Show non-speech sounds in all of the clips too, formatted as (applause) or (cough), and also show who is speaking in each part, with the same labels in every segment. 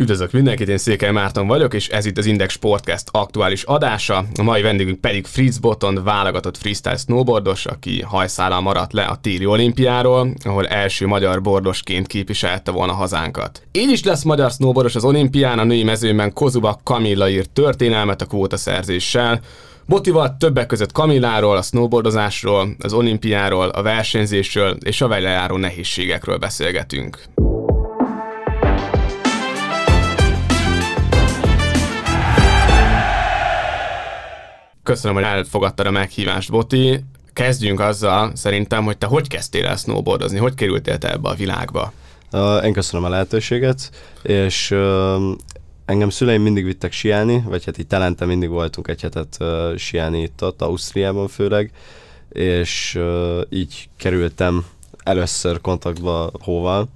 Speaker 1: Üdvözlök mindenkit, én Székely Márton vagyok, és ez itt az Index Sportcast aktuális adása. A mai vendégünk pedig Fritz Botton, válogatott freestyle snowboardos, aki hajszállal maradt le a téli olimpiáról, ahol első magyar bordosként képviselte volna hazánkat. Így is lesz magyar snowboardos az olimpián, a női mezőben Kozuba Kamilla írt történelmet a kvótaszerzéssel, Botival többek között Kamilláról, a snowboardozásról, az olimpiáról, a versenyzésről és a vele járó nehézségekről beszélgetünk. Köszönöm, hogy elfogadtad a meghívást, Boti. Kezdjünk azzal szerintem, hogy te hogy kezdtél el snowboardozni, hogy kerültél te ebbe a világba?
Speaker 2: Uh, én köszönöm a lehetőséget, és uh, engem szüleim mindig vittek siálni, vagy hát így talente mindig voltunk egy hetet uh, siálni itt ott, Ausztriában főleg, és így kerültem először kontaktba hóval,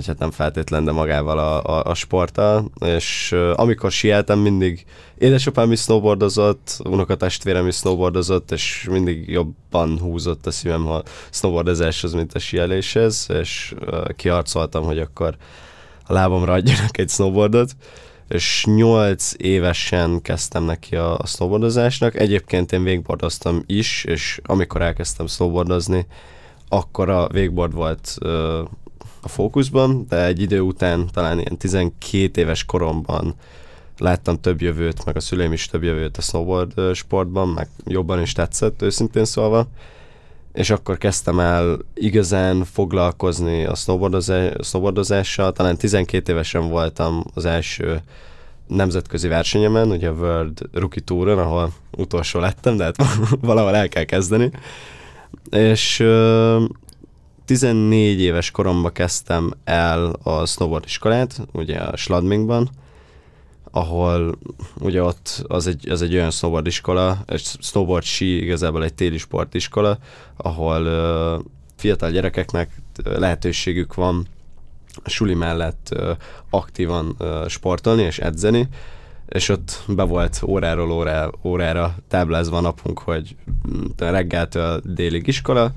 Speaker 2: vagy hát nem feltétlen, de magával a, a, a sporttal, és uh, amikor sieltem, mindig édesapám is snowboardozott, unokatestvérem is snowboardozott, és mindig jobban húzott a szívem a snowboardozáshoz, mint a sieléshez, és uh, kiharcoltam, hogy akkor a lábamra adjanak egy snowboardot, és 8 évesen kezdtem neki a, a snowboardozásnak. Egyébként én végboardoztam is, és amikor elkezdtem snowboardozni, akkor a végboard volt uh, a fókuszban, de egy idő után, talán ilyen 12 éves koromban láttam több jövőt, meg a szüleim is több jövőt a snowboard sportban, meg jobban is tetszett, őszintén szólva. És akkor kezdtem el igazán foglalkozni a snowboardozással. Talán 12 évesen voltam az első nemzetközi versenyemen, ugye a World Rookie Touron, ahol utolsó lettem, de hát (laughs) valahol el kell kezdeni. És 14 éves koromban kezdtem el a snowboard iskolát, ugye a Schladmingban, ahol ugye ott az egy, az egy olyan snowboard iskola, egy snowboard sí igazából egy téli sportiskola, ahol uh, fiatal gyerekeknek lehetőségük van a suli mellett uh, aktívan uh, sportolni és edzeni, és ott be volt óráról órá, órára táblázva napunk, hogy reggeltől délig iskola,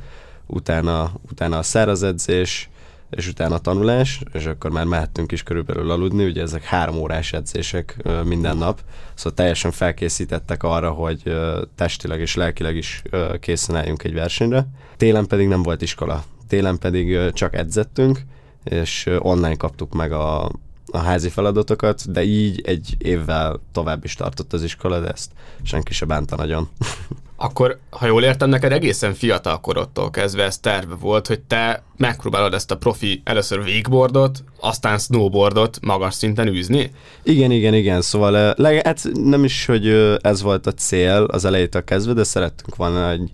Speaker 2: utána, utána a száraz edzés, és utána a tanulás, és akkor már mehettünk is körülbelül aludni, ugye ezek három órás edzések minden nap, szóval teljesen felkészítettek arra, hogy testileg és lelkileg is készen álljunk egy versenyre. Télen pedig nem volt iskola, télen pedig csak edzettünk, és online kaptuk meg a, a házi feladatokat, de így egy évvel tovább is tartott az iskola, de ezt senki se bánta nagyon. (laughs)
Speaker 1: Akkor, ha jól értem, neked egészen fiatal korodtól kezdve ez terve volt, hogy te megpróbálod ezt a profi először wakeboardot, aztán snowboardot magas szinten űzni?
Speaker 2: Igen, igen, igen. Szóval le, hát nem is, hogy ez volt a cél az elejétől kezdve, de szerettünk volna egy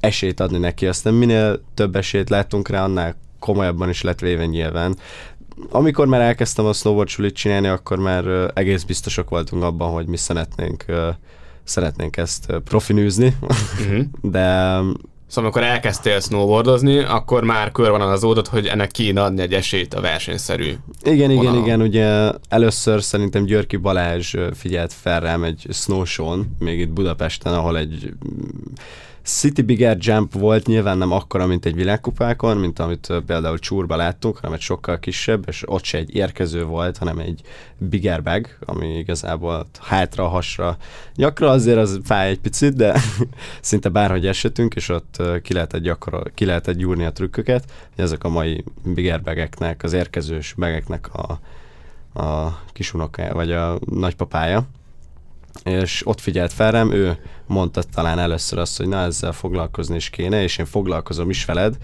Speaker 2: esélyt adni neki. Aztán minél több esélyt láttunk rá, annál komolyabban is lett véve nyilván amikor már elkezdtem a snowboard csinálni, akkor már egész biztosak voltunk abban, hogy mi szeretnénk, szeretnénk ezt profinűzni, uh-huh. (laughs) de
Speaker 1: Szóval amikor elkezdtél snowboardozni, akkor már kör van az ódot, hogy ennek kéne adni egy esélyt a versenyszerű.
Speaker 2: Igen, igen, igen, ugye először szerintem Györki Balázs figyelt fel rám egy snowshow még itt Budapesten, ahol egy City Big Air Jump volt nyilván nem akkora, mint egy világkupákon, mint amit például Csúrba láttunk, hanem egy sokkal kisebb, és ott se egy érkező volt, hanem egy Big Air Bag, ami igazából hátra, hasra. Gyakran azért az fáj egy picit, de (laughs) szinte bárhogy esetünk, és ott ki lehetett, gyakor, ki lehetett gyúrni a trükköket. Ezek a mai Big Air bageknek, az érkezős bageknek a, a kisunokája, vagy a nagypapája és ott figyelt fel rám, ő mondta talán először azt, hogy na ezzel foglalkozni is kéne, és én foglalkozom is veled,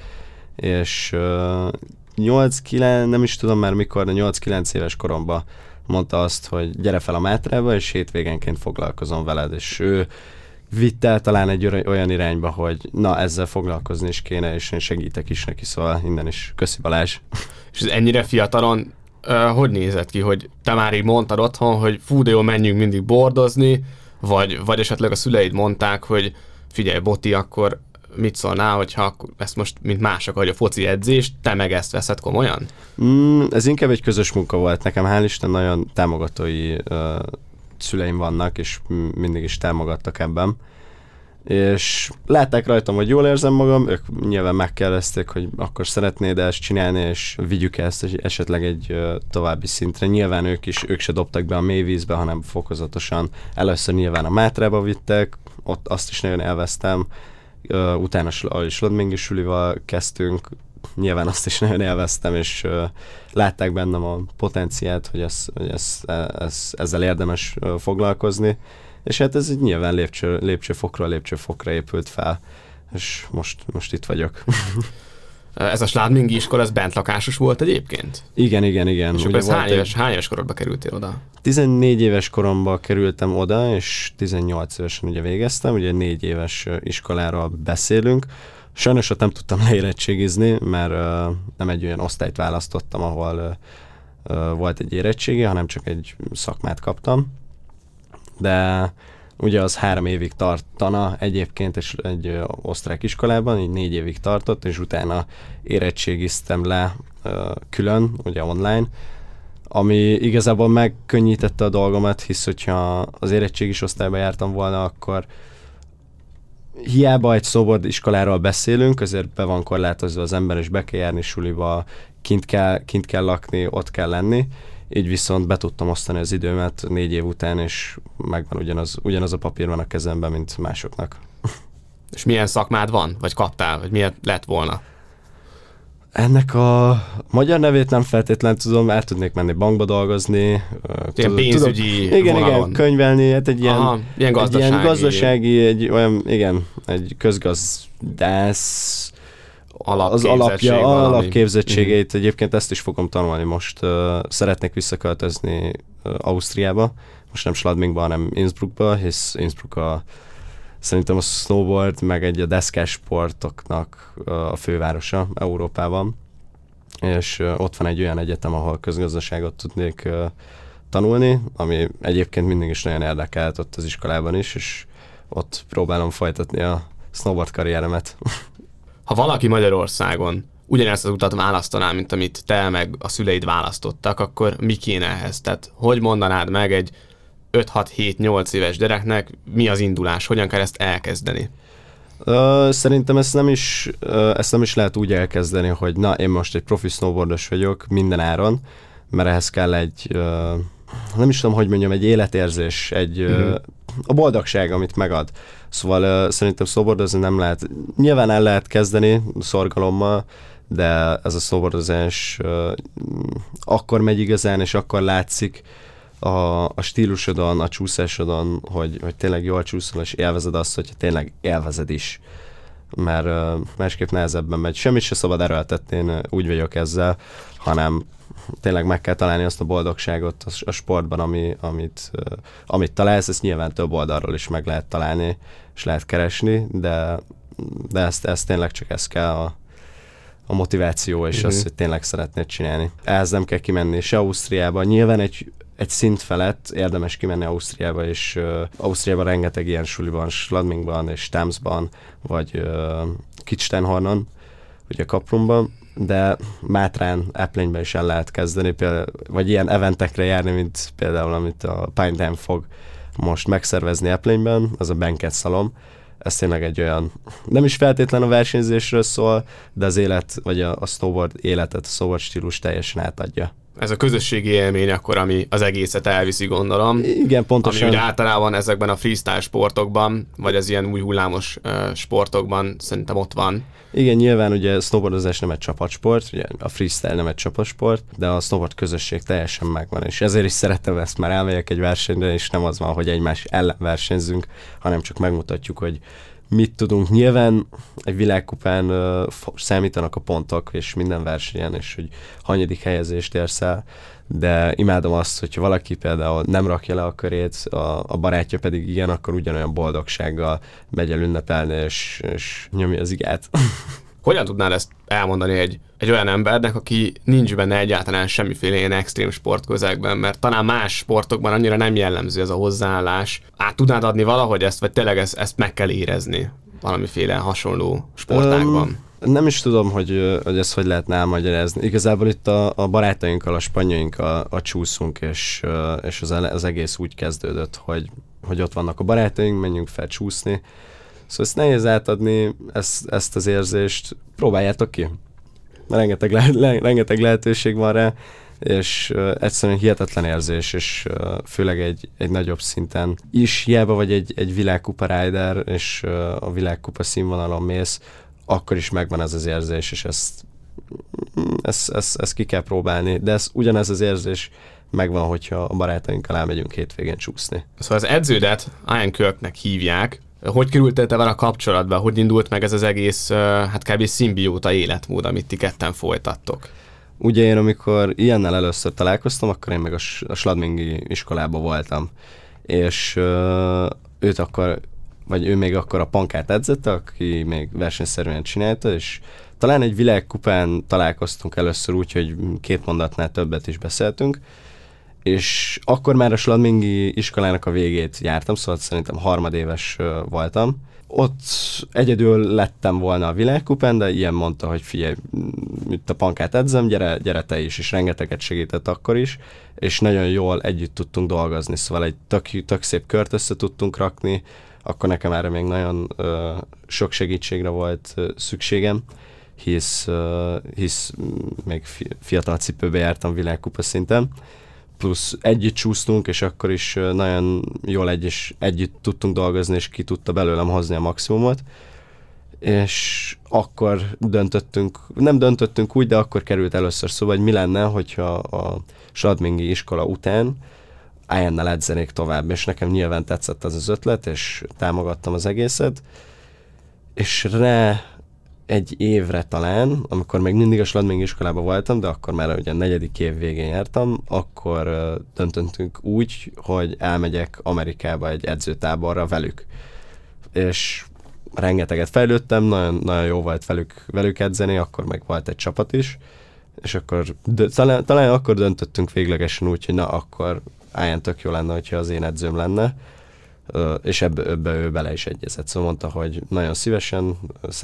Speaker 2: és uh, 8-9, nem is tudom már mikor, de 8-9 éves koromban mondta azt, hogy gyere fel a Mátrába, és hétvégenként foglalkozom veled, és ő vitte el talán egy olyan irányba, hogy na, ezzel foglalkozni is kéne, és én segítek is neki, szóval innen is. Köszi Balázs.
Speaker 1: És ennyire fiatalon hogy nézett ki, hogy te már így mondtad otthon, hogy fú, de jó, menjünk mindig bordozni, vagy, vagy esetleg a szüleid mondták, hogy figyelj, Boti, akkor mit szólnál, hogyha ezt most, mint mások, hogy a foci edzést, te meg ezt veszed komolyan?
Speaker 2: Mm, ez inkább egy közös munka volt nekem, hál' Isten nagyon támogatói uh, szüleim vannak, és mindig is támogattak ebben. És látták rajtam, hogy jól érzem magam, ők nyilván megkérdezték, hogy akkor szeretnéd ezt csinálni, és vigyük ezt esetleg egy további szintre. Nyilván ők is, ők se dobtak be a mélyvízbe, hanem fokozatosan először nyilván a Mátrába vittek, ott azt is nagyon elvesztem, utána a Slodmingi sulival kezdtünk, nyilván azt is nagyon élveztem, és uh, látták bennem a potenciát, hogy, ez, ez, ez, ezzel érdemes foglalkozni, és hát ez nyilván lépcső, lépcsőfokra, lépcsőfokra épült fel, és most, most itt vagyok. (laughs)
Speaker 1: Ez a Sládmingi iskola, ez bentlakásos volt egyébként?
Speaker 2: Igen, igen, igen.
Speaker 1: És akkor ez hány éves, hány éves korodba kerültél oda?
Speaker 2: 14 éves koromban kerültem oda, és 18 évesen ugye végeztem, ugye négy éves iskoláról beszélünk. Sajnos ott nem tudtam (laughs) leérettségizni, mert uh, nem egy olyan osztályt választottam, ahol uh, volt egy érettségi, hanem csak egy szakmát kaptam. De ugye az három évig tartana egyébként, és egy osztrák iskolában, így négy évig tartott, és utána érettségiztem le külön, ugye online, ami igazából megkönnyítette a dolgomat, hisz hogyha az érettségis osztályba jártam volna, akkor hiába egy szobor iskoláról beszélünk, azért be van korlátozva az ember, és be kell járni suliba, kint kell, kint kell lakni, ott kell lenni, így viszont be tudtam osztani az időmet négy év után, és megvan ugyanaz, ugyanaz a papír van a kezemben, mint másoknak. (laughs)
Speaker 1: És milyen szakmád van? Vagy kaptál? Vagy miért lett volna?
Speaker 2: Ennek a magyar nevét nem feltétlen tudom, el tudnék menni bankba dolgozni.
Speaker 1: Ilyen pénzügyi
Speaker 2: tudom, Igen, vonalon. igen, könyvelni, hát egy ilyen, Aha, ilyen gazdasági. Egy ilyen gazdasági, egy olyan, igen, egy közgazdász az alapja, valami. alapképzettségeit, uh-huh. egyébként ezt is fogom tanulni most. Uh, szeretnék visszaköltözni uh, Ausztriába, most nem Schladmingba, hanem Innsbruckba, hisz Innsbruck a szerintem a snowboard meg egy a deszkás sportoknak a fővárosa Európában, és ott van egy olyan egyetem, ahol közgazdaságot tudnék tanulni, ami egyébként mindig is nagyon érdekelt ott az iskolában is, és ott próbálom folytatni a snowboard karrieremet. (laughs)
Speaker 1: Ha valaki Magyarországon ugyanezt az utat választaná, mint amit te meg a szüleid választottak, akkor mi kéne ehhez? Tehát hogy mondanád meg egy 5-6-7-8 éves gyereknek mi az indulás, hogyan kell ezt elkezdeni?
Speaker 2: Szerintem ezt nem, is, ezt nem is lehet úgy elkezdeni, hogy na, én most egy profi snowboardos vagyok minden áron, mert ehhez kell egy, nem is tudom, hogy mondjam, egy életérzés, egy uh-huh. a boldogság, amit megad. Szóval uh, szerintem snowboardozni nem lehet. Nyilván el lehet kezdeni szorgalommal, de ez a snowboardozás uh, akkor megy igazán, és akkor látszik, a, a stílusodon, a csúszásodon, hogy, hogy tényleg jól csúszol, és élvezed azt, hogy tényleg élvezed is. Mert másképp nehezebben megy. Semmit se szabad erőltetni, én úgy vagyok ezzel, hanem tényleg meg kell találni azt a boldogságot a, sportban, ami, amit, amit találsz, ezt nyilván több oldalról is meg lehet találni, és lehet keresni, de, de ezt, ezt tényleg csak ez kell a, a motiváció, és uh-huh. az, hogy tényleg szeretnéd csinálni. Ehhez nem kell kimenni se Ausztriába. Nyilván egy egy szint felett érdemes kimenni Ausztriába, és uh, Ausztriában rengeteg ilyen suliban, Schladmingban és Stamsban, vagy uh, Kitstenhornon, ugye Kaprumban, de Mátrán, Eplényben is el lehet kezdeni, például, vagy ilyen eventekre járni, mint például, amit a Pine Dam fog most megszervezni Eplényben, az a Banket Szalom. Ez tényleg egy olyan, nem is feltétlen a versenyzésről szól, de az élet, vagy a, a snowboard életet, a snowboard stílus teljesen átadja
Speaker 1: ez a közösségi élmény akkor, ami az egészet elviszi, gondolom.
Speaker 2: Igen, pontosan.
Speaker 1: Ami ugye általában ezekben a freestyle sportokban, vagy az ilyen új hullámos uh, sportokban szerintem ott van.
Speaker 2: Igen, nyilván ugye snowboardozás nem egy csapatsport, ugye a freestyle nem egy csapatsport, de a snowboard közösség teljesen megvan, és ezért is szeretem ezt, már elmegyek egy versenyre, és nem az van, hogy egymás ellen versenyzünk, hanem csak megmutatjuk, hogy mit tudunk. Nyilván egy világkupán uh, számítanak a pontok, és minden versenyen, és hogy hanyadik helyezést érsz el, de imádom azt, hogyha valaki például nem rakja le a körét, a, a barátja pedig igen, akkor ugyanolyan boldogsággal megy el ünnepelni, és, és nyomja az igát. (laughs)
Speaker 1: Hogyan tudnál ezt elmondani egy, egy olyan embernek, aki nincs benne egyáltalán semmiféle ilyen extrém sportközegben, mert talán más sportokban annyira nem jellemző ez a hozzáállás. Át tudnád adni valahogy ezt, vagy tényleg ezt, ezt meg kell érezni valamiféle hasonló sportákban?
Speaker 2: Um, nem is tudom, hogy, hogy ezt hogy lehetne elmagyarázni. Igazából itt a, a barátainkkal, a spanyainkkal a csúszunk, és, és az, az egész úgy kezdődött, hogy, hogy ott vannak a barátaink, menjünk fel csúszni, Szóval ezt nehéz átadni, ezt, ezt az érzést, próbáljátok ki. Rengeteg, le, rengeteg lehetőség van rá, és uh, egyszerűen hihetetlen érzés, és uh, főleg egy, egy nagyobb szinten is, hiába vagy egy, egy világkupa rider, és uh, a világkupa színvonalon mész, akkor is megvan ez az érzés, és ezt, ezt, ezt, ezt ki kell próbálni, de ez ugyanez az érzés megvan, hogyha a barátainkkal elmegyünk hétvégén csúszni.
Speaker 1: Szóval az edződet Ian Kirknek hívják, hogy kerültél te vele a kapcsolatba? Hogy indult meg ez az egész, hát kb. szimbióta életmód, amit ti ketten folytattok?
Speaker 2: Ugye én, amikor ilyennel először találkoztam, akkor én meg a, a Sladmingi iskolában voltam. És őt akkor, vagy ő még akkor a pankát edzette, aki még versenyszerűen csinálta, és talán egy világkupán találkoztunk először úgy, hogy két mondatnál többet is beszéltünk, és akkor már a Sladmingi iskolának a végét jártam, szóval szerintem harmadéves voltam. Ott egyedül lettem volna a világkupán, de ilyen mondta, hogy figyelj, itt a pankát edzem, gyere, gyere te is, és rengeteget segített akkor is, és nagyon jól együtt tudtunk dolgozni, szóval egy tök, tök szép kört össze tudtunk rakni, akkor nekem erre még nagyon ö, sok segítségre volt ö, szükségem, hisz, ö, hisz még fiatal cipőbe jártam világkupa szinten, plusz együtt csúsztunk, és akkor is nagyon jól egy és együtt tudtunk dolgozni, és ki tudta belőlem hozni a maximumot. És akkor döntöttünk, nem döntöttünk úgy, de akkor került először szóval, hogy mi lenne, hogyha a Sadmingi iskola után Ian-nel edzenék tovább, és nekem nyilván tetszett az az ötlet, és támogattam az egészet, és rá egy évre talán, amikor még mindig a Sladming iskolában voltam, de akkor már ugye a negyedik év végén jártam, akkor döntöttünk úgy, hogy elmegyek Amerikába egy edzőtáborra velük. És rengeteget fejlődtem, nagyon, nagyon jó volt velük, velük edzeni, akkor meg volt egy csapat is, és akkor de, talán, talán akkor döntöttünk véglegesen úgy, hogy na akkor álljon tök jó lenne, hogyha az én edzőm lenne, és ebbe, ebbe ő bele is egyezett. Szóval mondta, hogy nagyon szívesen,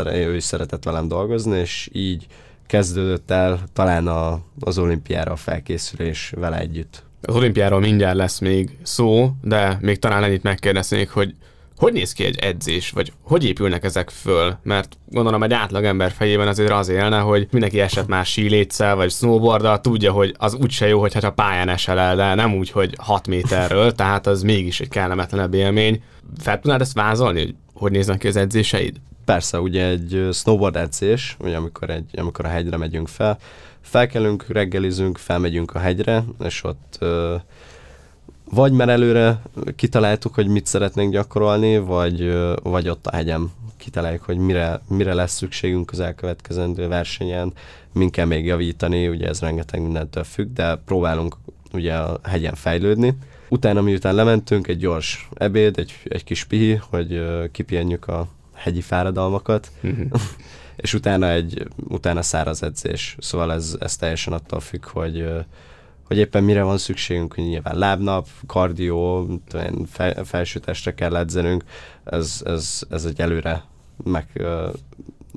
Speaker 2: ő is szeretett velem dolgozni, és így kezdődött el talán a, az olimpiára a felkészülés vele együtt.
Speaker 1: Az olimpiáról mindjárt lesz még szó, de még talán ennyit megkérdeznék, hogy hogy néz ki egy edzés, vagy hogy épülnek ezek föl? Mert gondolom egy átlagember fejében azért az élne, hogy mindenki esett már sílétszel, vagy snowboarddal, tudja, hogy az úgyse jó, hogyha pályán esel el, de nem úgy, hogy 6 méterről, tehát az mégis egy kellemetlenebb élmény. Fel tudnád ezt vázolni, hogy hogy néznek ki az edzéseid?
Speaker 2: Persze, ugye egy snowboard edzés, ugye amikor, egy, amikor a hegyre megyünk fel, felkelünk, reggelizünk, felmegyünk a hegyre, és ott uh, vagy mert előre kitaláltuk, hogy mit szeretnénk gyakorolni, vagy, vagy ott a hegyem kitaláljuk, hogy mire, mire lesz szükségünk az elkövetkezendő versenyen, min kell még javítani, ugye ez rengeteg mindentől függ, de próbálunk ugye a hegyen fejlődni. Utána, miután lementünk, egy gyors ebéd, egy, egy kis pihi, hogy kipihenjük a hegyi fáradalmakat, mm-hmm. (laughs) és utána egy utána száraz edzés. Szóval ez, ez teljesen attól függ, hogy hogy éppen mire van szükségünk, hogy nyilván lábnap, kardió, fel, felső testre kell edzenünk, ez, ez, ez egy előre meg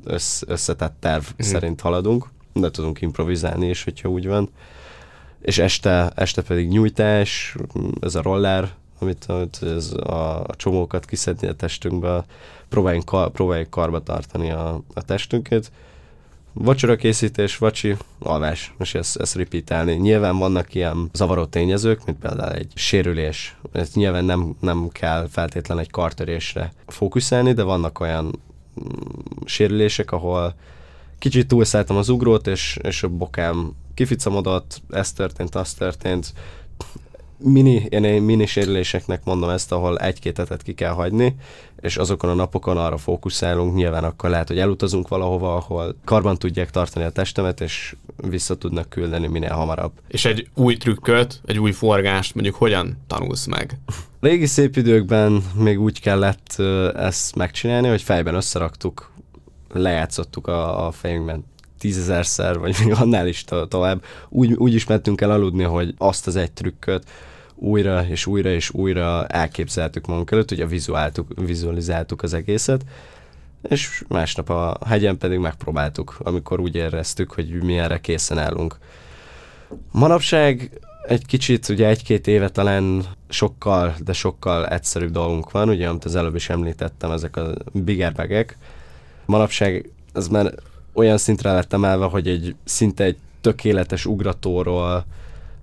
Speaker 2: össz, összetett terv mm. szerint haladunk, de tudunk improvizálni is, hogyha úgy van. És este, este pedig nyújtás, ez a roller, amit, amit ez a, a csomókat kiszedni a testünkbe, próbáljunk, próbáljuk karba tartani a, a testünket, Vacsora készítés, vacsi, alvás, és ezt, ezt repeatálni. Nyilván vannak ilyen zavaró tényezők, mint például egy sérülés. Ez nyilván nem, nem kell feltétlen egy kartörésre fókuszálni, de vannak olyan mm, sérülések, ahol kicsit túlszálltam az ugrót, és, és a bokám kificamodott, ez történt, az történt, mini, én mini sérüléseknek mondom ezt, ahol egy-két hetet ki kell hagyni, és azokon a napokon arra fókuszálunk, nyilván akkor lehet, hogy elutazunk valahova, ahol karban tudják tartani a testemet, és vissza tudnak küldeni minél hamarabb.
Speaker 1: És egy új trükköt, egy új forgást mondjuk hogyan tanulsz meg?
Speaker 2: Régi szép időkben még úgy kellett ezt megcsinálni, hogy fejben összeraktuk, lejátszottuk a, a fejünkben tízezerszer, vagy még annál is to- tovább, úgy, úgy is mentünk el aludni, hogy azt az egy trükköt újra és újra és újra elképzeltük magunk előtt, ugye vizuáltuk, vizualizáltuk az egészet, és másnap a hegyen pedig megpróbáltuk, amikor úgy éreztük, hogy mi erre készen állunk. Manapság Egy kicsit, ugye egy-két éve talán sokkal, de sokkal egyszerűbb dolgunk van, ugye, amit az előbb is említettem, ezek a biggerbegek. Manapság ez már olyan szintre lett emelve, hogy egy szinte egy tökéletes ugratóról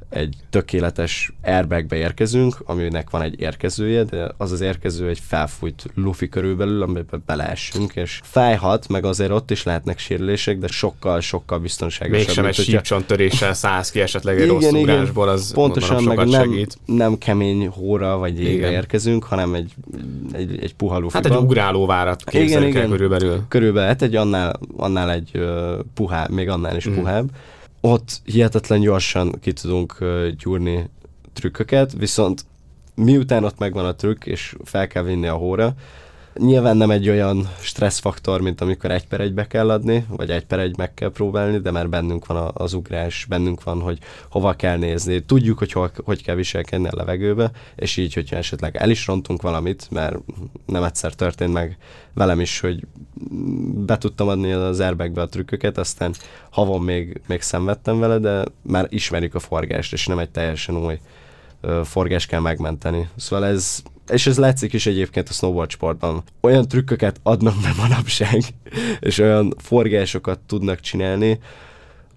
Speaker 2: egy tökéletes airbagbe érkezünk, aminek van egy érkezője, de az az érkező egy felfújt lufi körülbelül, amiben beleessünk, és fájhat, meg azért ott is lehetnek sérülések, de sokkal-sokkal biztonságosabb.
Speaker 1: Mégsem egy sípcsontöréssel szállsz ki esetleg egy igen, rossz ugrásból, az
Speaker 2: Pontosan, meg
Speaker 1: nem,
Speaker 2: segít. nem kemény hóra vagy jégre érkezünk, hanem egy, egy, egy puha lufiban.
Speaker 1: Hát egy ugrálóvárat igen, igen, körülbelül.
Speaker 2: Körülbelül, hát egy annál, annál egy uh, puhább, még annál is mm. puhább ott hihetetlen gyorsan ki tudunk gyúrni trükköket, viszont miután ott megvan a trükk, és fel kell vinni a hóra, Nyilván nem egy olyan stresszfaktor, mint amikor egy per egybe kell adni, vagy egy per egy meg kell próbálni, de már bennünk van az ugrás, bennünk van, hogy hova kell nézni. Tudjuk, hogy hol, hogy kell viselkedni a levegőbe, és így, hogyha esetleg el is rontunk valamit, mert nem egyszer történt meg velem is, hogy be tudtam adni az airbagbe a trükköket, aztán havon még, még szenvedtem vele, de már ismerjük a forgást, és nem egy teljesen új forgást kell megmenteni. Szóval ez és ez látszik is egyébként a snowboard sportban. Olyan trükköket adnak be manapság, (laughs) és olyan forgásokat tudnak csinálni,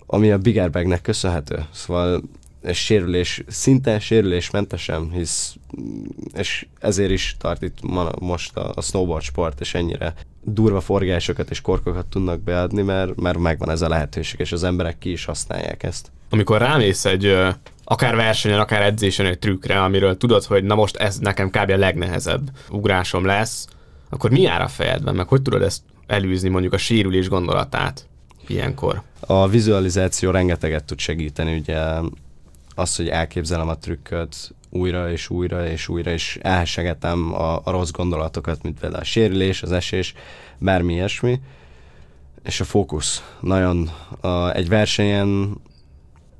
Speaker 2: ami a Big Airbagnek köszönhető. Szóval és sérülés, szinte sérülésmentesen, hisz, és ezért is tart itt ma, most a, a snowboard sport, és ennyire durva forgásokat és korkokat tudnak beadni, mert, mert megvan ez a lehetőség, és az emberek ki is használják ezt.
Speaker 1: Amikor rámész egy akár versenyen, akár edzésen egy trükkre, amiről tudod, hogy na most ez nekem kb. a legnehezebb ugrásom lesz, akkor mi jár a fejedben, meg hogy tudod ezt elűzni mondjuk a sérülés gondolatát ilyenkor?
Speaker 2: A vizualizáció rengeteget tud segíteni, ugye az, hogy elképzelem a trükköt újra és újra és újra, és elhesegetem a, a rossz gondolatokat, mint például a sérülés, az esés, bármi ilyesmi, és a fókusz. Nagyon a, egy versenyen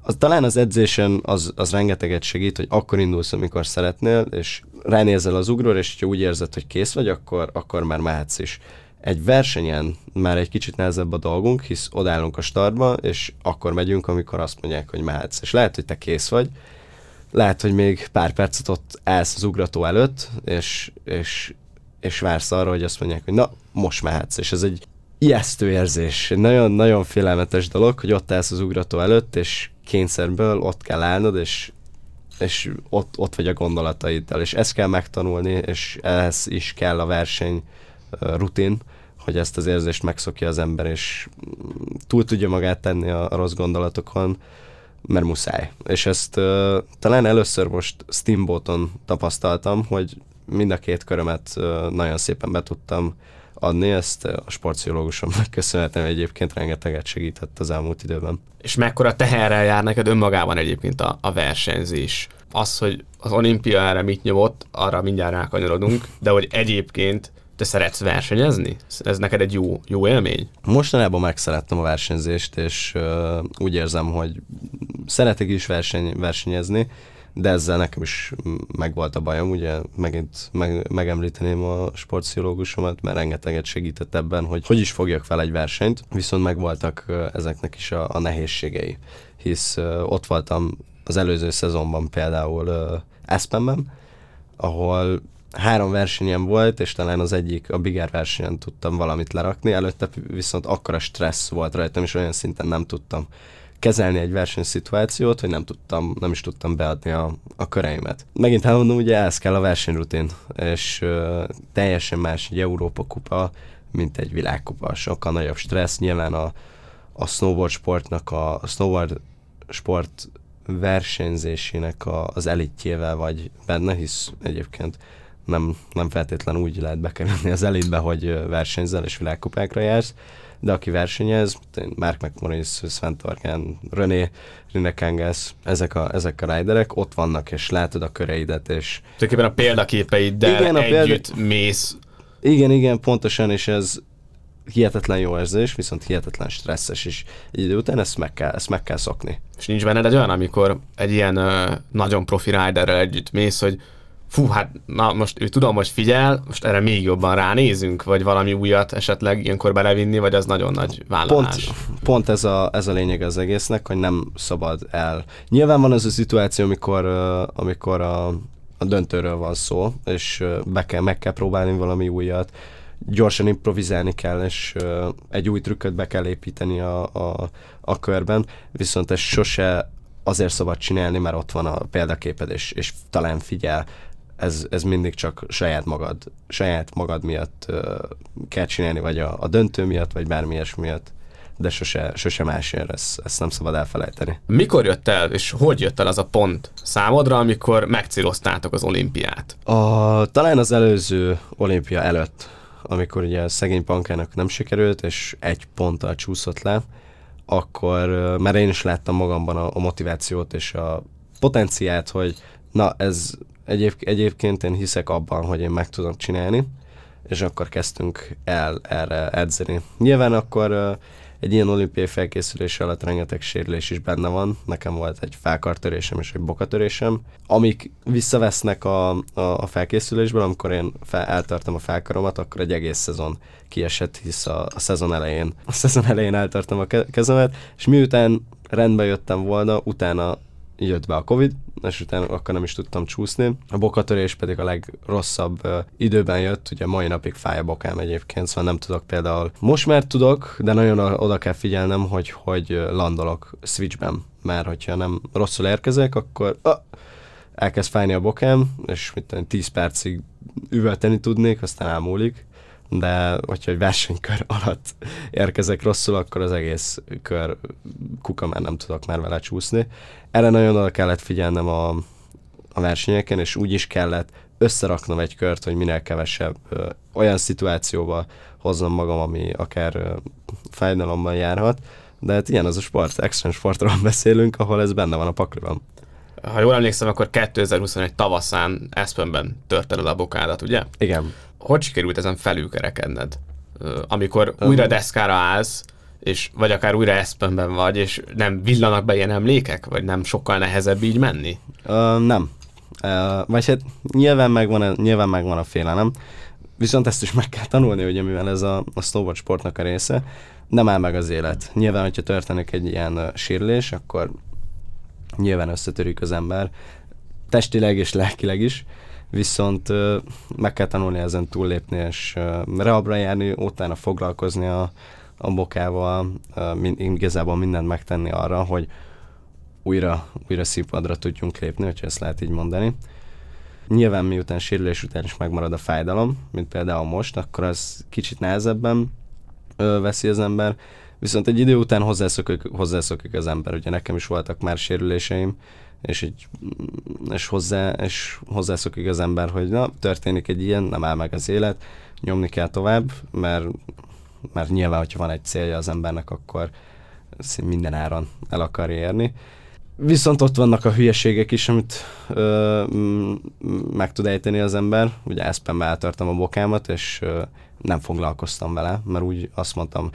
Speaker 2: az, talán az edzésen az, az rengeteget segít, hogy akkor indulsz, amikor szeretnél, és ránézel az ugróra, és ha úgy érzed, hogy kész vagy, akkor, akkor már mehetsz is. Egy versenyen már egy kicsit nehezebb a dolgunk, hisz odállunk a startba, és akkor megyünk, amikor azt mondják, hogy mehetsz. És lehet, hogy te kész vagy, lehet, hogy még pár percet ott állsz az ugrató előtt, és, és, és vársz arra, hogy azt mondják, hogy na, most mehetsz. És ez egy ijesztő érzés, nagyon-nagyon félelmetes dolog, hogy ott állsz az ugrató előtt, és kényszerből ott kell állnod, és, és ott, ott vagy a gondolataiddal, és ezt kell megtanulni, és ehhez is kell a verseny rutin, hogy ezt az érzést megszokja az ember, és túl tudja magát tenni a, rossz gondolatokon, mert muszáj. És ezt uh, talán először most Steamboaton tapasztaltam, hogy mind a két körömet uh, nagyon szépen be tudtam adni, ezt a sportpszichológusomnak köszönhetem egyébként rengeteget segített az elmúlt időben.
Speaker 1: És mekkora teherrel jár neked önmagában egyébként a, a versenyzés? Az, hogy az olimpia erre mit nyomott, arra mindjárt rákanyarodunk, de hogy egyébként te szeretsz versenyezni? Ez neked egy jó, jó élmény?
Speaker 2: Mostanában megszerettem a versenyzést, és uh, úgy érzem, hogy szeretek is verseny, versenyezni, de ezzel nekem is megvolt a bajom, ugye megint meg, megemlíteném a sportpszichológusomat, mert rengeteget segített ebben, hogy hogy is fogjak fel egy versenyt, viszont megvoltak ezeknek is a, a nehézségei, hisz ott voltam az előző szezonban például Espenben, ahol három versenyem volt, és talán az egyik, a Bigger versenyen tudtam valamit lerakni, előtte viszont akkora stressz volt rajtam, és olyan szinten nem tudtam kezelni egy versenyszituációt, hogy nem tudtam, nem is tudtam beadni a, a köreimet. Megint elmondom, ugye ez kell a versenyrutin, és uh, teljesen más egy Európa kupa, mint egy világkupa, sokkal nagyobb stressz, nyilván a, a snowboard sportnak, a, a snowboard sport versenyzésének a, az elitjével vagy benne, hisz egyébként nem, nem feltétlenül úgy lehet bekerülni az elitbe, hogy versenyzel és világkupákra jársz, de aki versenyez, Mark McMorris, Sven Torken, René, Rinekengesz, ezek a, ezek a riderek ott vannak, és látod a köreidet, és...
Speaker 1: Tulajdonképpen a példaképeiddel igen, a együtt példa... mész.
Speaker 2: Igen, igen, pontosan, és ez hihetetlen jó érzés, viszont hihetetlen stresszes is. Egy idő után ezt meg kell, ezt meg kell szokni.
Speaker 1: És nincs benned egy olyan, amikor egy ilyen uh, nagyon profi riderrel együtt mész, hogy fú, hát na most ő tudom, hogy figyel, most erre még jobban ránézünk, vagy valami újat esetleg ilyenkor belevinni, vagy az nagyon nagy vállalás?
Speaker 2: Pont, pont ez, a, ez a lényeg az egésznek, hogy nem szabad el. Nyilván van az a szituáció, amikor, amikor a, a döntőről van szó, és be kell, meg kell próbálni valami újat, gyorsan improvizálni kell, és egy új trükköt be kell építeni a, a, a körben, viszont ez sose azért szabad csinálni, mert ott van a példaképed, és, és talán figyel, ez, ez mindig csak saját magad, saját magad miatt uh, kell csinálni, vagy a, a döntő miatt, vagy bármi ilyesmi miatt de sose, sose másért, ezt, ezt nem szabad elfelejteni.
Speaker 1: Mikor jött el, és hogy jött el az a pont számodra, amikor megcéloztátok az olimpiát?
Speaker 2: A, talán az előző olimpia előtt, amikor ugye a szegény pankának nem sikerült, és egy ponttal csúszott le, akkor már én is láttam magamban a, a motivációt és a potenciát, hogy na ez egyéb, egyébként én hiszek abban, hogy én meg tudom csinálni, és akkor kezdtünk el erre edzeni. Nyilván akkor egy ilyen olimpiai felkészülés alatt rengeteg sérülés is benne van. Nekem volt egy felkartörésem és egy bokatörésem, amik visszavesznek a, a, a felkészülésből, amikor én fel, eltartom a felkaromat, akkor egy egész szezon kiesett, hisz a, a szezon elején, a szezon elején eltartom a kezemet, és miután rendbe jöttem volna, utána jött be a Covid, és utána akkor nem is tudtam csúszni. A bokatörés pedig a legrosszabb uh, időben jött, ugye mai napig fáj a bokám egyébként, szóval nem tudok például. Most már tudok, de nagyon oda kell figyelnem, hogy hogy landolok switchben, mert hogyha nem rosszul érkezek, akkor uh, elkezd fájni a bokám, és mit tudom, 10 percig üvölteni tudnék, aztán elmúlik de hogyha egy versenykör (laughs) alatt érkezek rosszul, akkor az egész kör kuka már nem tudok már vele csúszni. Erre nagyon oda kellett figyelnem a, a versenyeken, és úgy is kellett összeraknom egy kört, hogy minél kevesebb ö, olyan szituációba hozzam magam, ami akár ö, fájdalomban járhat, de hát ilyen az a sport, extrém sportról (laughs) beszélünk, ahol ez benne van a pakliban.
Speaker 1: Ha jól emlékszem, akkor 2021 tavaszán Eszpenben tört el a bokádat, ugye?
Speaker 2: Igen
Speaker 1: hogy sikerült ezen felülkerekedned? Amikor újra deszkára állsz, és vagy akár újra eszpenben vagy, és nem villanak be ilyen emlékek, vagy nem sokkal nehezebb így menni?
Speaker 2: Uh, nem. Uh, vagy hát nyilván megvan, nyilván megvan a félelem, viszont ezt is meg kell tanulni, ugye mivel ez a, a snowboard sportnak a része, nem áll meg az élet. Nyilván, hogyha történik egy ilyen uh, sérülés, akkor nyilván összetörik az ember, testileg és lelkileg is, viszont meg kell tanulni ezen túllépni, és reabra járni, utána foglalkozni a, a bokával, min, igazából mindent megtenni arra, hogy újra, újra színpadra tudjunk lépni, hogyha ezt lehet így mondani. Nyilván miután sérülés után is megmarad a fájdalom, mint például most, akkor az kicsit nehezebben veszi az ember, viszont egy idő után hozzászokik, hozzászokik az ember. Ugye nekem is voltak már sérüléseim, és, így, és, hozzá, és hozzászokik az ember, hogy na, történik egy ilyen, nem áll meg az élet, nyomni kell tovább, mert, mert nyilván, hogyha van egy célja az embernek, akkor minden áron el akar érni. Viszont ott vannak a hülyeségek is, amit ö, meg tud ejteni az ember. Ugye Eszpenbe eltartam a bokámat, és ö, nem foglalkoztam vele, mert úgy azt mondtam,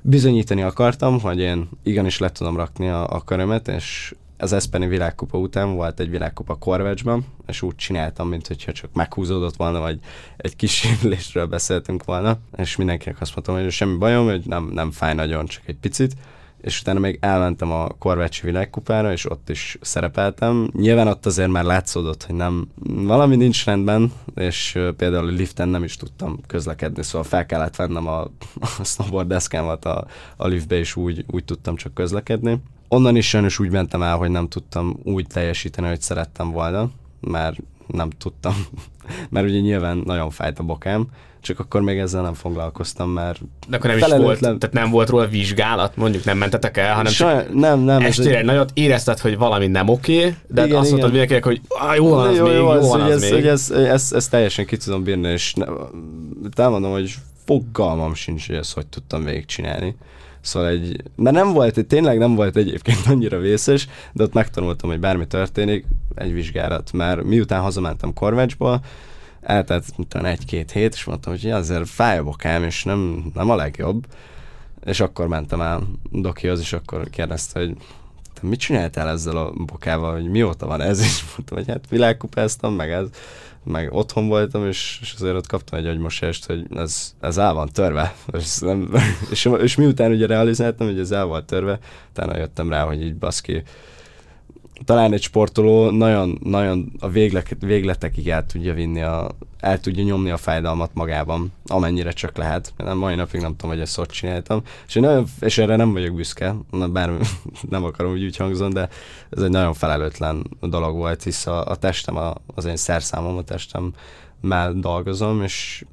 Speaker 2: bizonyítani akartam, hogy én igenis le tudom rakni a, a körömet, és az Eszpeni világkupa után volt egy világkupa Korvecsban, és úgy csináltam, mint hogyha csak meghúzódott volna, vagy egy kis sérülésről beszéltünk volna, és mindenkinek azt mondtam, hogy semmi bajom, hogy nem, nem fáj nagyon, csak egy picit, és utána még elmentem a Korvecsi világkupára, és ott is szerepeltem. Nyilván ott azért már látszódott, hogy nem, valami nincs rendben, és például a liften nem is tudtam közlekedni, szóval fel kellett vennem a, (laughs) a snowboard deszkámat a, a liftbe, és úgy, úgy tudtam csak közlekedni onnan is sajnos úgy mentem el, hogy nem tudtam úgy teljesíteni, hogy szerettem volna, mert nem tudtam, (laughs) mert ugye nyilván nagyon fájt a bokám, csak akkor még ezzel nem foglalkoztam, mert
Speaker 1: De akkor nem is volt, tehát nem volt róla vizsgálat, mondjuk nem mentetek el, hanem Saj,
Speaker 2: csak nem, nem,
Speaker 1: estére egy nagyot érezted, hogy valami nem oké, de igen, azt mondtad mindenkinek, hogy jó van az jó, még, jó, jó van az, az, még.
Speaker 2: Ez, ez, ez, ez, teljesen ki tudom bírni, és ne, elmondom, hogy fogalmam sincs, hogy ezt hogy tudtam végigcsinálni. Szóval egy, mert nem volt, tényleg nem volt egyébként annyira vészes, de ott megtanultam, hogy bármi történik, egy vizsgálat. Mert miután hazamentem Korvecsból, eltelt egy-két hét, és mondtam, hogy azért fáj a bokám, és nem, nem a legjobb. És akkor mentem el Dokihoz, és akkor kérdezte, hogy te mit csináltál ezzel a bokával, hogy mióta van ez, (laughs) és mondtam, hogy hát világkupáztam, meg ez, meg otthon voltam, és, és azért ott kaptam egy agymosást, hogy ez, ez el van törve. És, nem, (laughs) és, és miután ugye realizáltam, hogy ez el volt törve, utána jöttem rá, hogy így baszki, talán egy sportoló nagyon, nagyon a véglet, végletekig el tudja vinni, a, el tudja nyomni a fájdalmat magában, amennyire csak lehet. Én mai napig nem tudom, hogy ezt hogy csináltam. És, én nagyon, és erre nem vagyok büszke, bár (laughs) nem akarom, hogy úgy hangzon, de ez egy nagyon felelőtlen dolog volt, hisz a, a testem, a, az én szerszámom, a testem már dolgozom, és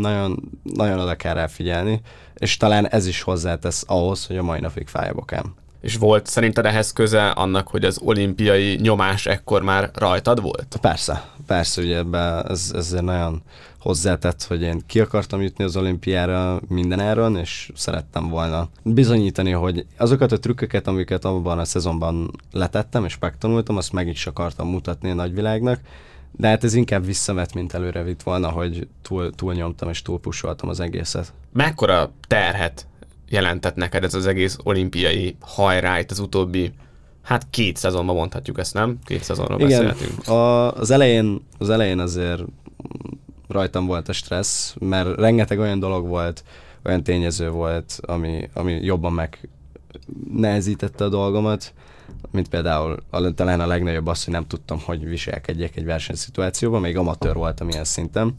Speaker 2: nagyon, nagyon oda kell rá figyelni, és talán ez is hozzátesz ahhoz, hogy a mai napig fáj a bokám.
Speaker 1: És volt szerinted ehhez köze annak, hogy az olimpiai nyomás ekkor már rajtad volt?
Speaker 2: Persze, persze, ugye ebbe ez, ezért nagyon hozzátett, hogy én ki akartam jutni az olimpiára mindenáron, és szerettem volna bizonyítani, hogy azokat a trükköket, amiket abban a szezonban letettem, és megtanultam, azt meg is akartam mutatni a nagyvilágnak, de hát ez inkább visszavet, mint előre vitt volna, hogy túl, túl nyomtam és túl pusoltam az egészet.
Speaker 1: Mekkora terhet jelentett neked ez az egész olimpiai hajrá itt az utóbbi Hát két szezonban mondhatjuk ezt, nem? Két szezonról Igen, beszélhetünk.
Speaker 2: A, az, elején, az elején azért rajtam volt a stressz, mert rengeteg olyan dolog volt, olyan tényező volt, ami, ami jobban meg nehezítette a dolgomat, mint például a, talán a legnagyobb az, hogy nem tudtam, hogy viselkedjek egy versenyszituációban, még amatőr voltam ilyen szinten.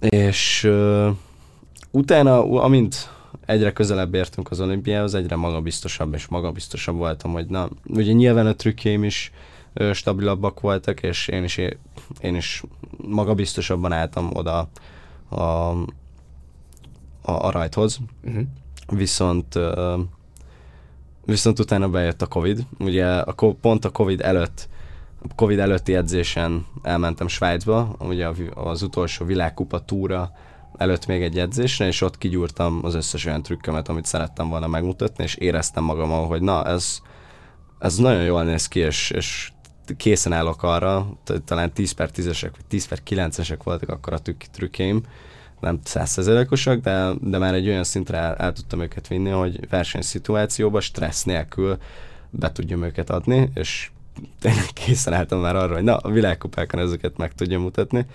Speaker 2: És uh, utána, amint egyre közelebb értünk az olimpiához, egyre magabiztosabb és magabiztosabb voltam, hogy na, ugye nyilván a trükkjeim is ö, stabilabbak voltak, és én is, én is magabiztosabban álltam oda a, a, a rajthoz. Uh-huh. Viszont ö, viszont utána bejött a Covid. Ugye a, pont a Covid előtt a Covid előtti edzésen elmentem Svájcba, ugye az utolsó világkupa túra előtt még egy edzésre, és ott kigyúrtam az összes olyan trükkömet, amit szerettem volna megmutatni, és éreztem magam, hogy na, ez, ez nagyon jól néz ki, és, és készen állok arra, talán 10 per 10-esek, vagy 10 per 9-esek voltak akkor a trükk, nem százszerzelékosak, de, de már egy olyan szintre el, el tudtam őket vinni, hogy versenyszituációban stressz nélkül be tudjam őket adni, és tényleg készen álltam már arra, hogy na, a világkupákon ezeket meg tudjam mutatni,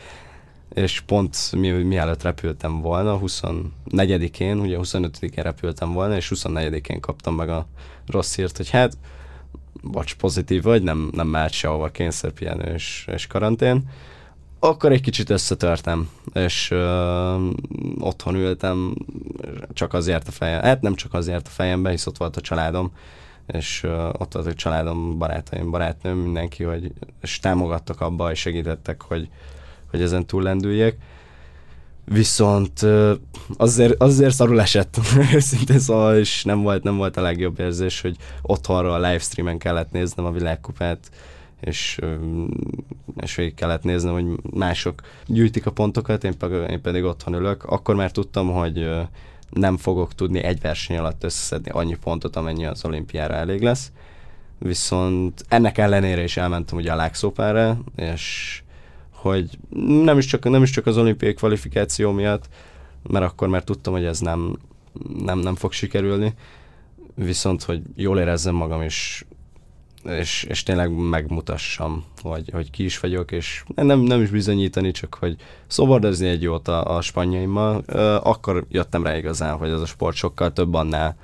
Speaker 2: és pont mi, mielőtt repültem volna, 24-én, ugye 25-én repültem volna, és 24-én kaptam meg a rossz hírt, hogy hát, vagy pozitív vagy, nem, nem mehet sehova kényszerpihenő és, és karantén. Akkor egy kicsit összetörtem, és ö, otthon ültem, csak azért a fejem, hát nem csak azért a fejembe, hisz ott volt a családom, és ö, ott volt a családom, barátaim, barátnőm, mindenki, hogy, és támogattak abba, és segítettek, hogy, hogy ezen túllendüljek. Viszont azért, azért szarul esett, (laughs) őszintén szóval, és nem volt, nem volt a legjobb érzés, hogy otthonról a livestreamen kellett néznem a világkupát, és, és végig kellett néznem, hogy mások gyűjtik a pontokat, én pedig, én pedig otthon ülök. Akkor már tudtam, hogy nem fogok tudni egy verseny alatt összeszedni annyi pontot, amennyi az olimpiára elég lesz. Viszont ennek ellenére is elmentem ugye a lágszópára, és hogy nem is csak, nem is csak az olimpiai kvalifikáció miatt, mert akkor már tudtam, hogy ez nem, nem, nem fog sikerülni, viszont hogy jól érezzem magam, és, és, és tényleg megmutassam, hogy, hogy ki is vagyok, és nem, nem is bizonyítani, csak hogy szobordozni egy jót a, a spanyoljaimmal, akkor jöttem rá igazán, hogy ez a sport sokkal több annál,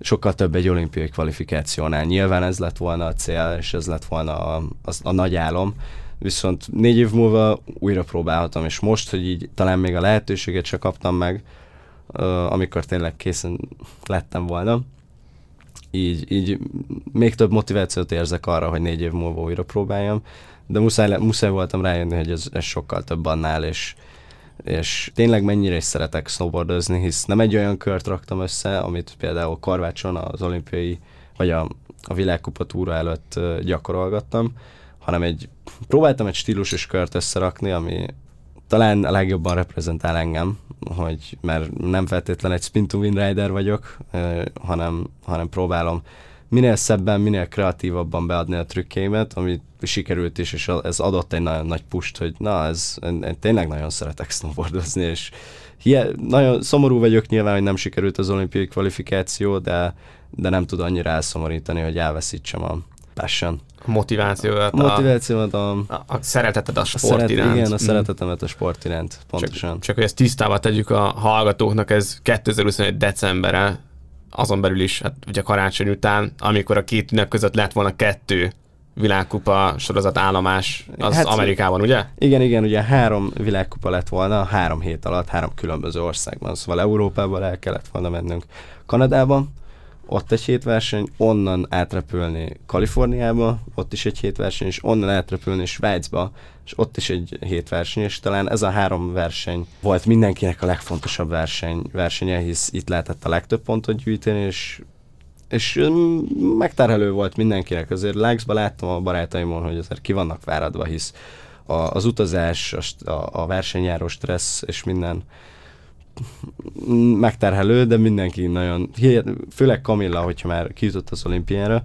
Speaker 2: sokkal több egy olimpiai kvalifikációnál. Nyilván ez lett volna a cél, és ez lett volna a, a, a nagy álom, viszont négy év múlva újra próbálhatom, és most, hogy így talán még a lehetőséget se kaptam meg, uh, amikor tényleg készen lettem volna, így, így még több motivációt érzek arra, hogy négy év múlva újra próbáljam, de muszáj, muszáj voltam rájönni, hogy ez, ez sokkal több annál, és, és tényleg mennyire is szeretek snowboardozni, hisz nem egy olyan kört raktam össze, amit például Karvácson az olimpiai, vagy a, a világkupa túra előtt gyakorolgattam, hanem egy, próbáltam egy stílusos kört összerakni, ami talán a legjobban reprezentál engem, hogy mert nem feltétlen egy spin to win rider vagyok, hanem, hanem próbálom minél szebben, minél kreatívabban beadni a trükkémet, ami sikerült is, és ez adott egy nagyon nagy pust, hogy na, ez, én, én tényleg nagyon szeretek snowboardozni, és hie, nagyon szomorú vagyok nyilván, hogy nem sikerült az olimpiai kvalifikáció, de, de nem tud annyira elszomorítani, hogy elveszítsem a passion.
Speaker 1: A motivációt,
Speaker 2: A motivációmat, a,
Speaker 1: a, a szereteted a
Speaker 2: a
Speaker 1: sport
Speaker 2: szeret,
Speaker 1: iránt.
Speaker 2: igen, a
Speaker 1: Mm.
Speaker 2: szeretetemet a sport iránt, pontosan.
Speaker 1: Csak, csak hogy ezt tisztába tegyük a hallgatóknak, ez 2021 decembere, azon belül is, hát ugye karácsony után, amikor a két ünnep között lett volna kettő világkupa sorozat állomás, az
Speaker 2: Hát-
Speaker 1: hát, Amerikában, ugye?
Speaker 2: Igen, igen, ugye három világkupa lett volna, három hét alatt, három különböző országban. Szóval Európában el kellett volna mennünk Kanadában, ott egy hétverseny, onnan átrepülni Kaliforniába, ott is egy hétverseny, és onnan átrepülni Svájcba, és ott is egy hétverseny, és talán ez a három verseny volt mindenkinek a legfontosabb verseny, versenye, hisz itt lehetett a legtöbb pontot gyűjteni, és és mm, megterhelő volt mindenkinek. Azért Láxba láttam a barátaimon, hogy azért ki vannak fáradva, hisz a, az utazás, a, a, versenyjáró stressz és minden megterhelő, de mindenki nagyon, főleg Kamilla, hogyha már kijutott az olimpiára,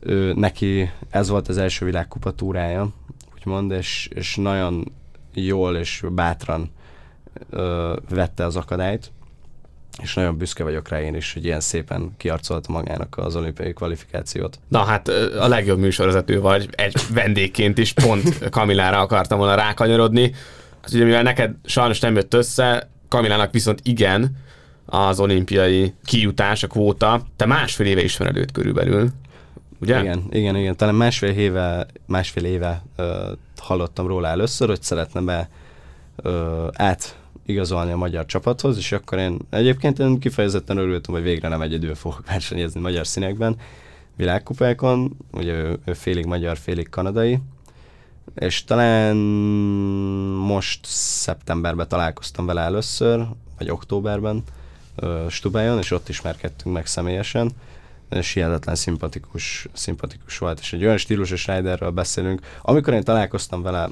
Speaker 2: ő, neki ez volt az első világkupa túrája, úgymond, és, és nagyon jól és bátran ö, vette az akadályt, és nagyon büszke vagyok rá én is, hogy ilyen szépen kiarcolta magának az olimpiai kvalifikációt.
Speaker 1: Na hát a legjobb műsorvezető vagy, egy vendégként is pont Kamilára akartam volna rákanyarodni. Hát ugye mivel neked sajnos nem jött össze, Kamilának viszont igen, az olimpiai kijutás, a kvóta. Te másfél éve ismered őt körülbelül, ugye?
Speaker 2: Igen, igen, igen. Talán másfél éve, másfél éve ö, hallottam róla először, hogy szeretne be ö, át igazolni a magyar csapathoz, és akkor én egyébként én kifejezetten örültem, hogy végre nem egyedül fogok versenyezni magyar színekben, világkupákon, ugye ő, ő félig magyar, félig kanadai, és talán most szeptemberben találkoztam vele először, vagy októberben Stubájon, és ott ismerkedtünk meg személyesen, és hihetetlen szimpatikus, szimpatikus volt, és egy olyan stílusos riderről beszélünk. Amikor én találkoztam vele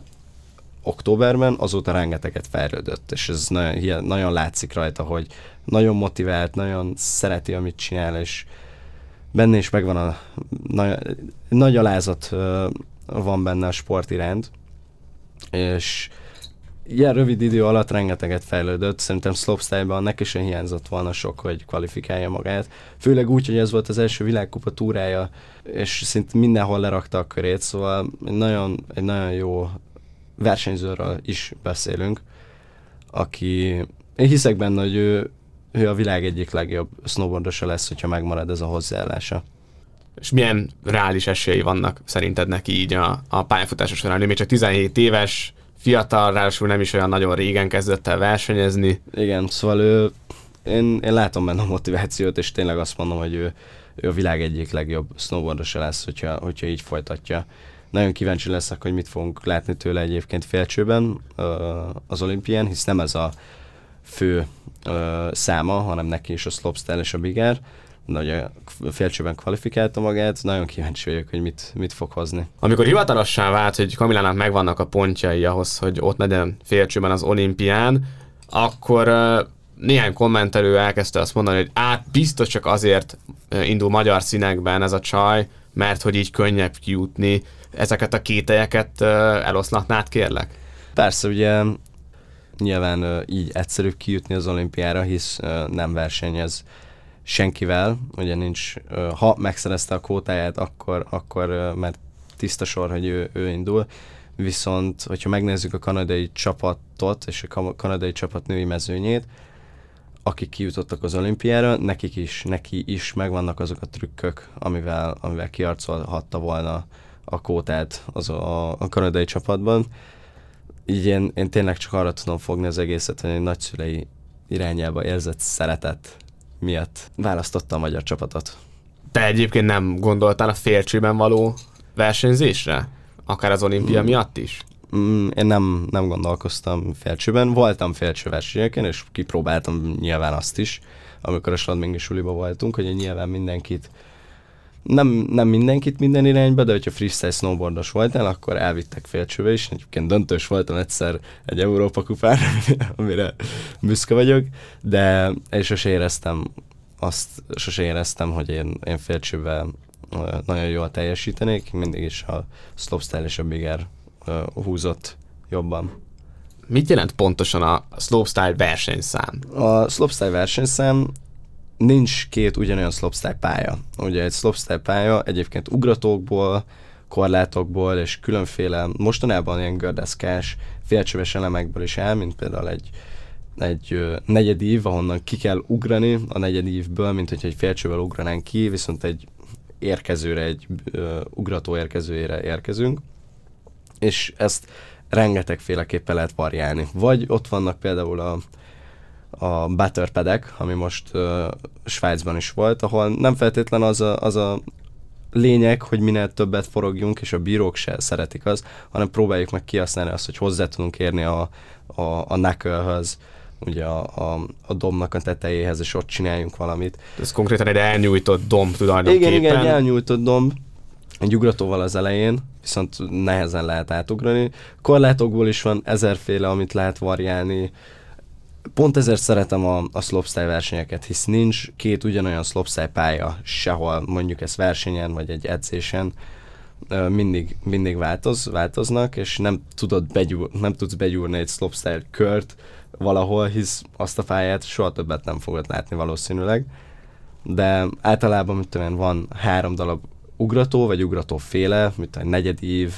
Speaker 2: októberben, azóta rengeteget fejlődött, és ez nagyon, nagyon látszik rajta, hogy nagyon motivált, nagyon szereti, amit csinál, és benne is megvan a nagy, nagy alázat van benne a sport iránt, és ilyen rövid idő alatt rengeteget fejlődött, szerintem slopestyle-ban neki sem hiányzott volna sok, hogy kvalifikálja magát. Főleg úgy, hogy ez volt az első világkupa túrája, és szinte mindenhol lerakta a körét, szóval egy nagyon, egy nagyon jó versenyzőről is beszélünk, aki, én hiszek benne, hogy ő, ő a világ egyik legjobb snowboardosa lesz, hogyha megmarad ez a hozzáállása.
Speaker 1: És milyen reális esélyei vannak szerinted neki így a, a pályafutása során? Ő még csak 17 éves, fiatal, ráadásul nem is olyan nagyon régen kezdett el versenyezni.
Speaker 2: Igen, szóval ő, én, én látom benne a motivációt, és tényleg azt mondom, hogy ő, ő a világ egyik legjobb snowboardosa lesz, hogyha, hogyha így folytatja. Nagyon kíváncsi leszek, hogy mit fogunk látni tőle egyébként félcsőben az olimpián, hisz nem ez a fő száma, hanem neki is a slopestyle és a bigger, ugye a félcsőben kvalifikálta magát, nagyon kíváncsi vagyok, hogy mit, mit fog hozni.
Speaker 1: Amikor hivatalossá vált, hogy Kamilának megvannak a pontjai ahhoz, hogy ott legyen félcsőben az olimpián, akkor ö, néhány kommentelő elkezdte azt mondani, hogy át biztos csak azért ö, indul magyar színekben ez a csaj, mert hogy így könnyebb kijutni. Ezeket a kételyeket eloszlatnád, kérlek?
Speaker 2: Persze, ugye nyilván így egyszerűbb kijutni az olimpiára, hisz nem versenyez senkivel, ugye nincs, ha megszerezte a kvótáját, akkor, akkor mert tiszta sor, hogy ő, ő indul, viszont hogyha megnézzük a kanadai csapatot és a ka- kanadai csapat női mezőnyét, akik kijutottak az olimpiára, nekik is, neki is megvannak azok a trükkök, amivel, amivel kiarcolhatta volna a kótát az a, a kanadai csapatban. Így én, én tényleg csak arra tudom fogni az egészet, hogy egy nagyszülei irányába érzett szeretet miatt választotta a magyar csapatot.
Speaker 1: Te egyébként nem gondoltál a félcsőben való versenyzésre? Akár az olimpia
Speaker 2: Mm.
Speaker 1: miatt is?
Speaker 2: Mm, én nem, nem gondolkoztam félcsőben. Voltam félcső versenyeken, és kipróbáltam nyilván azt is, amikor a Sladmingi suliba voltunk, hogy nyilván mindenkit nem, nem mindenkit minden irányba, de hogyha freestyle snowboardos voltál, akkor elvittek félcsőbe is. Egyébként döntős voltam egyszer egy Európa kupán, (laughs) amire büszke vagyok, de én sose éreztem azt, sose éreztem, hogy én, én félcsőben ö, nagyon jól teljesítenék, mindig is a slopestyle és a bigger húzott jobban.
Speaker 1: Mit jelent pontosan a slopestyle versenyszám?
Speaker 2: A slopestyle versenyszám nincs két ugyanolyan slopestyle pálya. Ugye egy slopestyle pálya egyébként ugratókból, korlátokból és különféle, mostanában ilyen gördeszkás, félcsöves elemekből is áll, mint például egy, egy negyedív, ahonnan ki kell ugrani a negyedívből, mint hogyha egy félcsővel ugranánk ki, viszont egy érkezőre, egy uh, ugrató érkezőjére érkezünk, és ezt rengetegféleképpen lehet variálni. Vagy ott vannak például a, a butterpedek, ami most uh, Svájcban is volt, ahol nem feltétlen az a, az a lényeg, hogy minél többet forogjunk, és a bírók se szeretik az, hanem próbáljuk meg kihasználni azt, hogy hozzá tudunk érni a, a, a knuckle-höz, ugye a, a, a dombnak a tetejéhez, és ott csináljunk valamit.
Speaker 1: Ez konkrétan egy elnyújtott domb tulajdonképpen.
Speaker 2: Igen, igen, egy elnyújtott domb, egy ugratóval az elején, viszont nehezen lehet átugrani. Korlátokból is van ezerféle, amit lehet variálni. Pont ezért szeretem a, a slopestyle versenyeket, hisz nincs két ugyanolyan slopestyle pálya sehol, mondjuk ez versenyen vagy egy edzésen, mindig, mindig változ, változnak, és nem, tudod begyúr, nem tudsz begyúrni egy slopestyle kört valahol, hisz azt a pályát soha többet nem fogod látni valószínűleg. De általában, mit tudom én, van három darab ugrató, vagy ugrató féle, mint egy negyedív,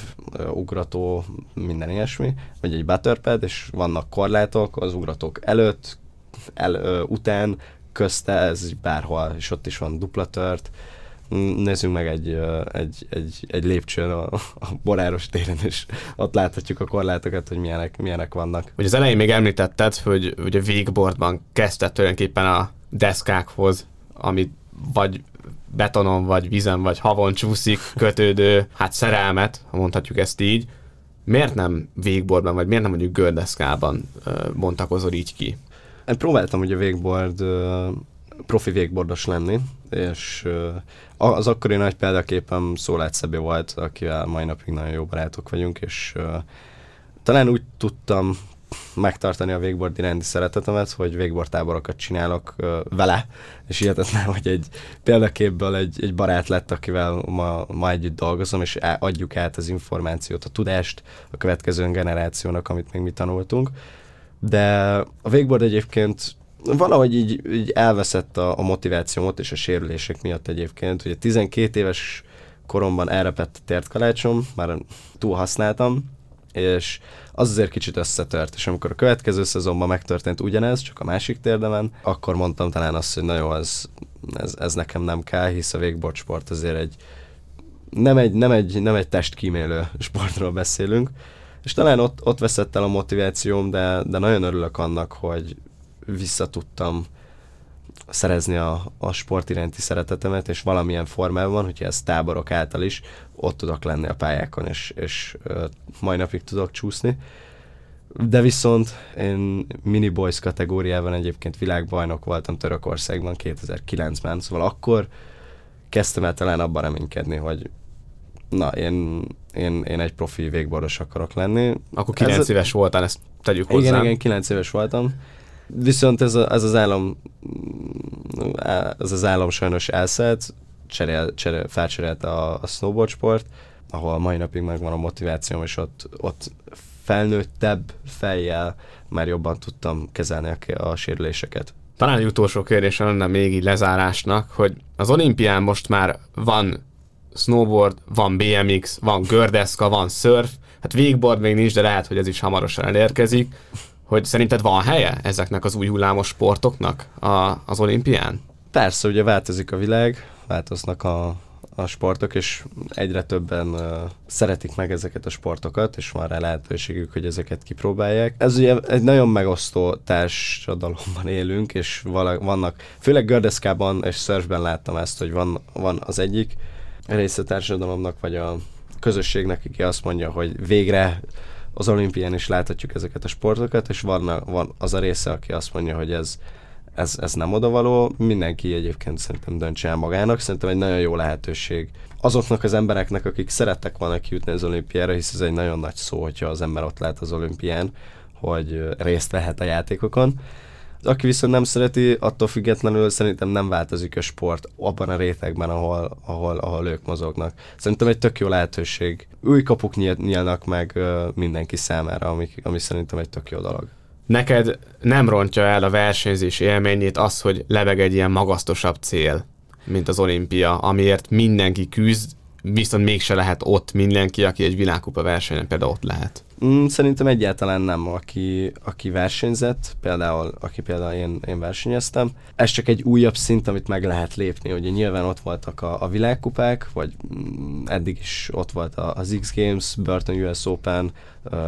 Speaker 2: ugrató, minden ilyesmi, vagy egy butterpad, és vannak korlátok az ugratók előtt, el, után, közte, ez bárhol, és ott is van dupla tört. Nézzünk meg egy, egy, egy, egy lépcsőn a, a Boráros téren, és ott láthatjuk a korlátokat, hogy milyenek, milyenek vannak.
Speaker 1: Hogy az elején még említetted, hogy ugye végboardban kezdett tulajdonképpen a deszkákhoz, amit vagy betonon, vagy vízen, vagy havon csúszik kötődő, hát szerelmet, ha mondhatjuk ezt így, miért nem végboardban, vagy miért nem mondjuk gördeszkában bontakozol így ki?
Speaker 2: Én próbáltam ugye végboard, profi végbordos lenni, és az akkori nagy példaképem Szólát Szabi volt, akivel mai napig nagyon jó barátok vagyunk, és talán úgy tudtam megtartani a végboard iránti szeretetemet, hogy végboard táborokat csinálok vele, és hihetetlen, hogy egy példaképből egy, egy barát lett, akivel ma, ma együtt dolgozom, és adjuk át az információt, a tudást a következő generációnak, amit még mi tanultunk. De a végboard egyébként valahogy így, így elveszett a, a motivációmot és a sérülések miatt egyébként. Ugye 12 éves koromban elrepett a tértkalácsom, már túl használtam, és az azért kicsit összetört, és amikor a következő szezonban megtörtént ugyanez, csak a másik térdemen, akkor mondtam talán azt, hogy na jó, ez, ez, ez nekem nem kell, hisz a végbortsport azért egy nem egy, nem egy, nem egy testkímélő sportról beszélünk, és talán ott, ott veszett el a motivációm, de, de nagyon örülök annak, hogy visszatudtam szerezni a, a sport iránti szeretetemet, és valamilyen formában, hogyha ez táborok által is, ott tudok lenni a pályákon, és, és mai napig tudok csúszni. De viszont én mini boys kategóriában egyébként világbajnok voltam Törökországban 2009-ben, szóval akkor kezdtem el talán abban reménykedni, hogy na, én, én, én egy profi végbordos akarok lenni.
Speaker 1: Akkor 9 ez éves voltál, ezt tegyük hozzá.
Speaker 2: Igen, igen, 9 éves voltam. Viszont ez, a, ez az állam ez az állam sajnos elszállt, cserél, cserél, felcserélte a, a snowboard sport, ahol a mai napig megvan a motivációm, és ott, ott felnőttebb fejjel már jobban tudtam kezelni a, a sérüléseket.
Speaker 1: Talán egy utolsó kérdés lenne még így lezárásnak, hogy az olimpián most már van snowboard, van BMX, van gördeszka, van surf, hát végboard még nincs, de lehet, hogy ez is hamarosan elérkezik hogy szerinted van helye ezeknek az új hullámos sportoknak a, az olimpián?
Speaker 2: Persze, ugye változik a világ, változnak a, a sportok, és egyre többen uh, szeretik meg ezeket a sportokat, és van rá lehetőségük, hogy ezeket kipróbálják. Ez ugye egy nagyon megosztó társadalomban élünk, és vala, vannak, főleg gördeszkában és surfben láttam ezt, hogy van, van az egyik része társadalomnak, vagy a közösségnek, aki azt mondja, hogy végre az olimpián is láthatjuk ezeket a sportokat, és van, van az a része, aki azt mondja, hogy ez, ez, ez nem odavaló. Mindenki egyébként szerintem döntse el magának. Szerintem egy nagyon jó lehetőség azoknak az embereknek, akik szerettek volna kijutni az olimpiára, hisz ez egy nagyon nagy szó, hogyha az ember ott lát az olimpián, hogy részt vehet a játékokon. Aki viszont nem szereti, attól függetlenül szerintem nem változik a sport abban a rétegben, ahol, ahol, ahol ők mozognak. Szerintem egy tök jó lehetőség. Új kapuk nyílnak meg mindenki számára, ami, ami szerintem egy tök jó dolog.
Speaker 1: Neked nem rontja el a versenyzés élményét az, hogy lebeg egy ilyen magasztosabb cél, mint az olimpia, amiért mindenki küzd, viszont mégse lehet ott mindenki, aki egy világkupa versenyen például ott lehet.
Speaker 2: Mm, szerintem egyáltalán nem, aki, aki versenyzett, például, aki például én, én versenyeztem. Ez csak egy újabb szint, amit meg lehet lépni. Ugye nyilván ott voltak a, a világkupák, vagy mm, eddig is ott volt az X Games, Burton US Open,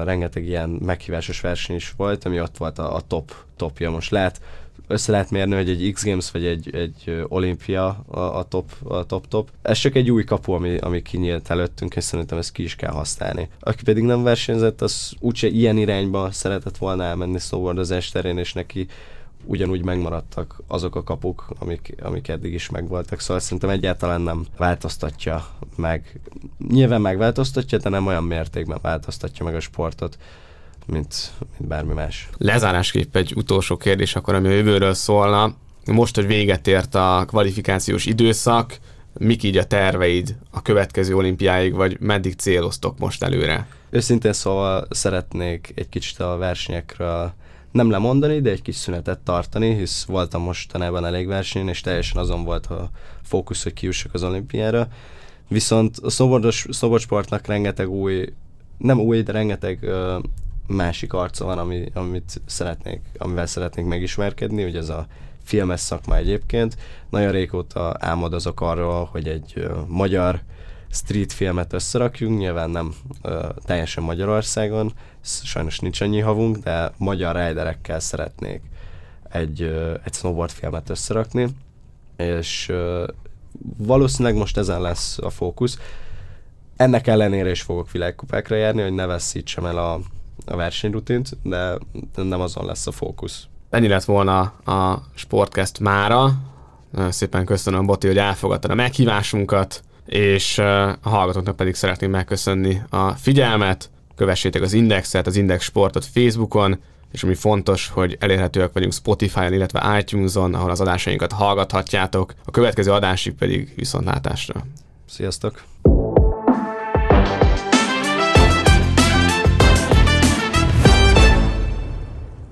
Speaker 2: rengeteg ilyen meghívásos verseny is volt, ami ott volt a, a top topja. Most lehet össze lehet mérni, hogy egy X Games vagy egy, egy olimpia a, a, top, a top top. Ez csak egy új kapu, ami, ami kinyílt előttünk, és szerintem ezt ki is kell használni. Aki pedig nem versenyzett, az úgyse ilyen irányba szeretett volna elmenni snowboardozás terén, és neki ugyanúgy megmaradtak azok a kapuk, amik, amik eddig is megvoltak, szóval szerintem egyáltalán nem változtatja meg. Nyilván megváltoztatja, de nem olyan mértékben változtatja meg a sportot, mint, mint bármi más.
Speaker 1: Lezárásképp egy utolsó kérdés, akkor ami a jövőről szólna. Most, hogy véget ért a kvalifikációs időszak, mik így a terveid a következő olimpiáig, vagy meddig céloztok most előre?
Speaker 2: Őszintén szóval szeretnék egy kicsit a versenyekről nem lemondani, de egy kis szünetet tartani, hisz voltam mostanában elég versenyen, és teljesen azon volt a fókusz, hogy kiussak az olimpiára. Viszont a szoborsportnak rengeteg új, nem új, de rengeteg uh, másik arca van, ami, amit szeretnék, amivel szeretnék megismerkedni, ugye ez a filmes szakma egyébként. Nagyon régóta álmodozok arról, hogy egy uh, magyar street filmet összerakjunk, nyilván nem uh, teljesen Magyarországon, sajnos nincs annyi havunk, de magyar riderekkel szeretnék egy, uh, egy snowboard filmet összerakni, és uh, valószínűleg most ezen lesz a fókusz. Ennek ellenére is fogok világkupákra járni, hogy ne veszítsem el a, a versenyrutint, de nem azon lesz a fókusz.
Speaker 1: Ennyi lett volna a Sportcast mára. Nagyon szépen köszönöm, Boti, hogy elfogadtad a meghívásunkat, és a hallgatóknak pedig szeretném megköszönni a figyelmet. Kövessétek az Indexet, az Index Sportot Facebookon, és ami fontos, hogy elérhetőek vagyunk Spotify-on, illetve iTunes-on, ahol az adásainkat hallgathatjátok. A következő adásig pedig viszontlátásra.
Speaker 2: Sziasztok!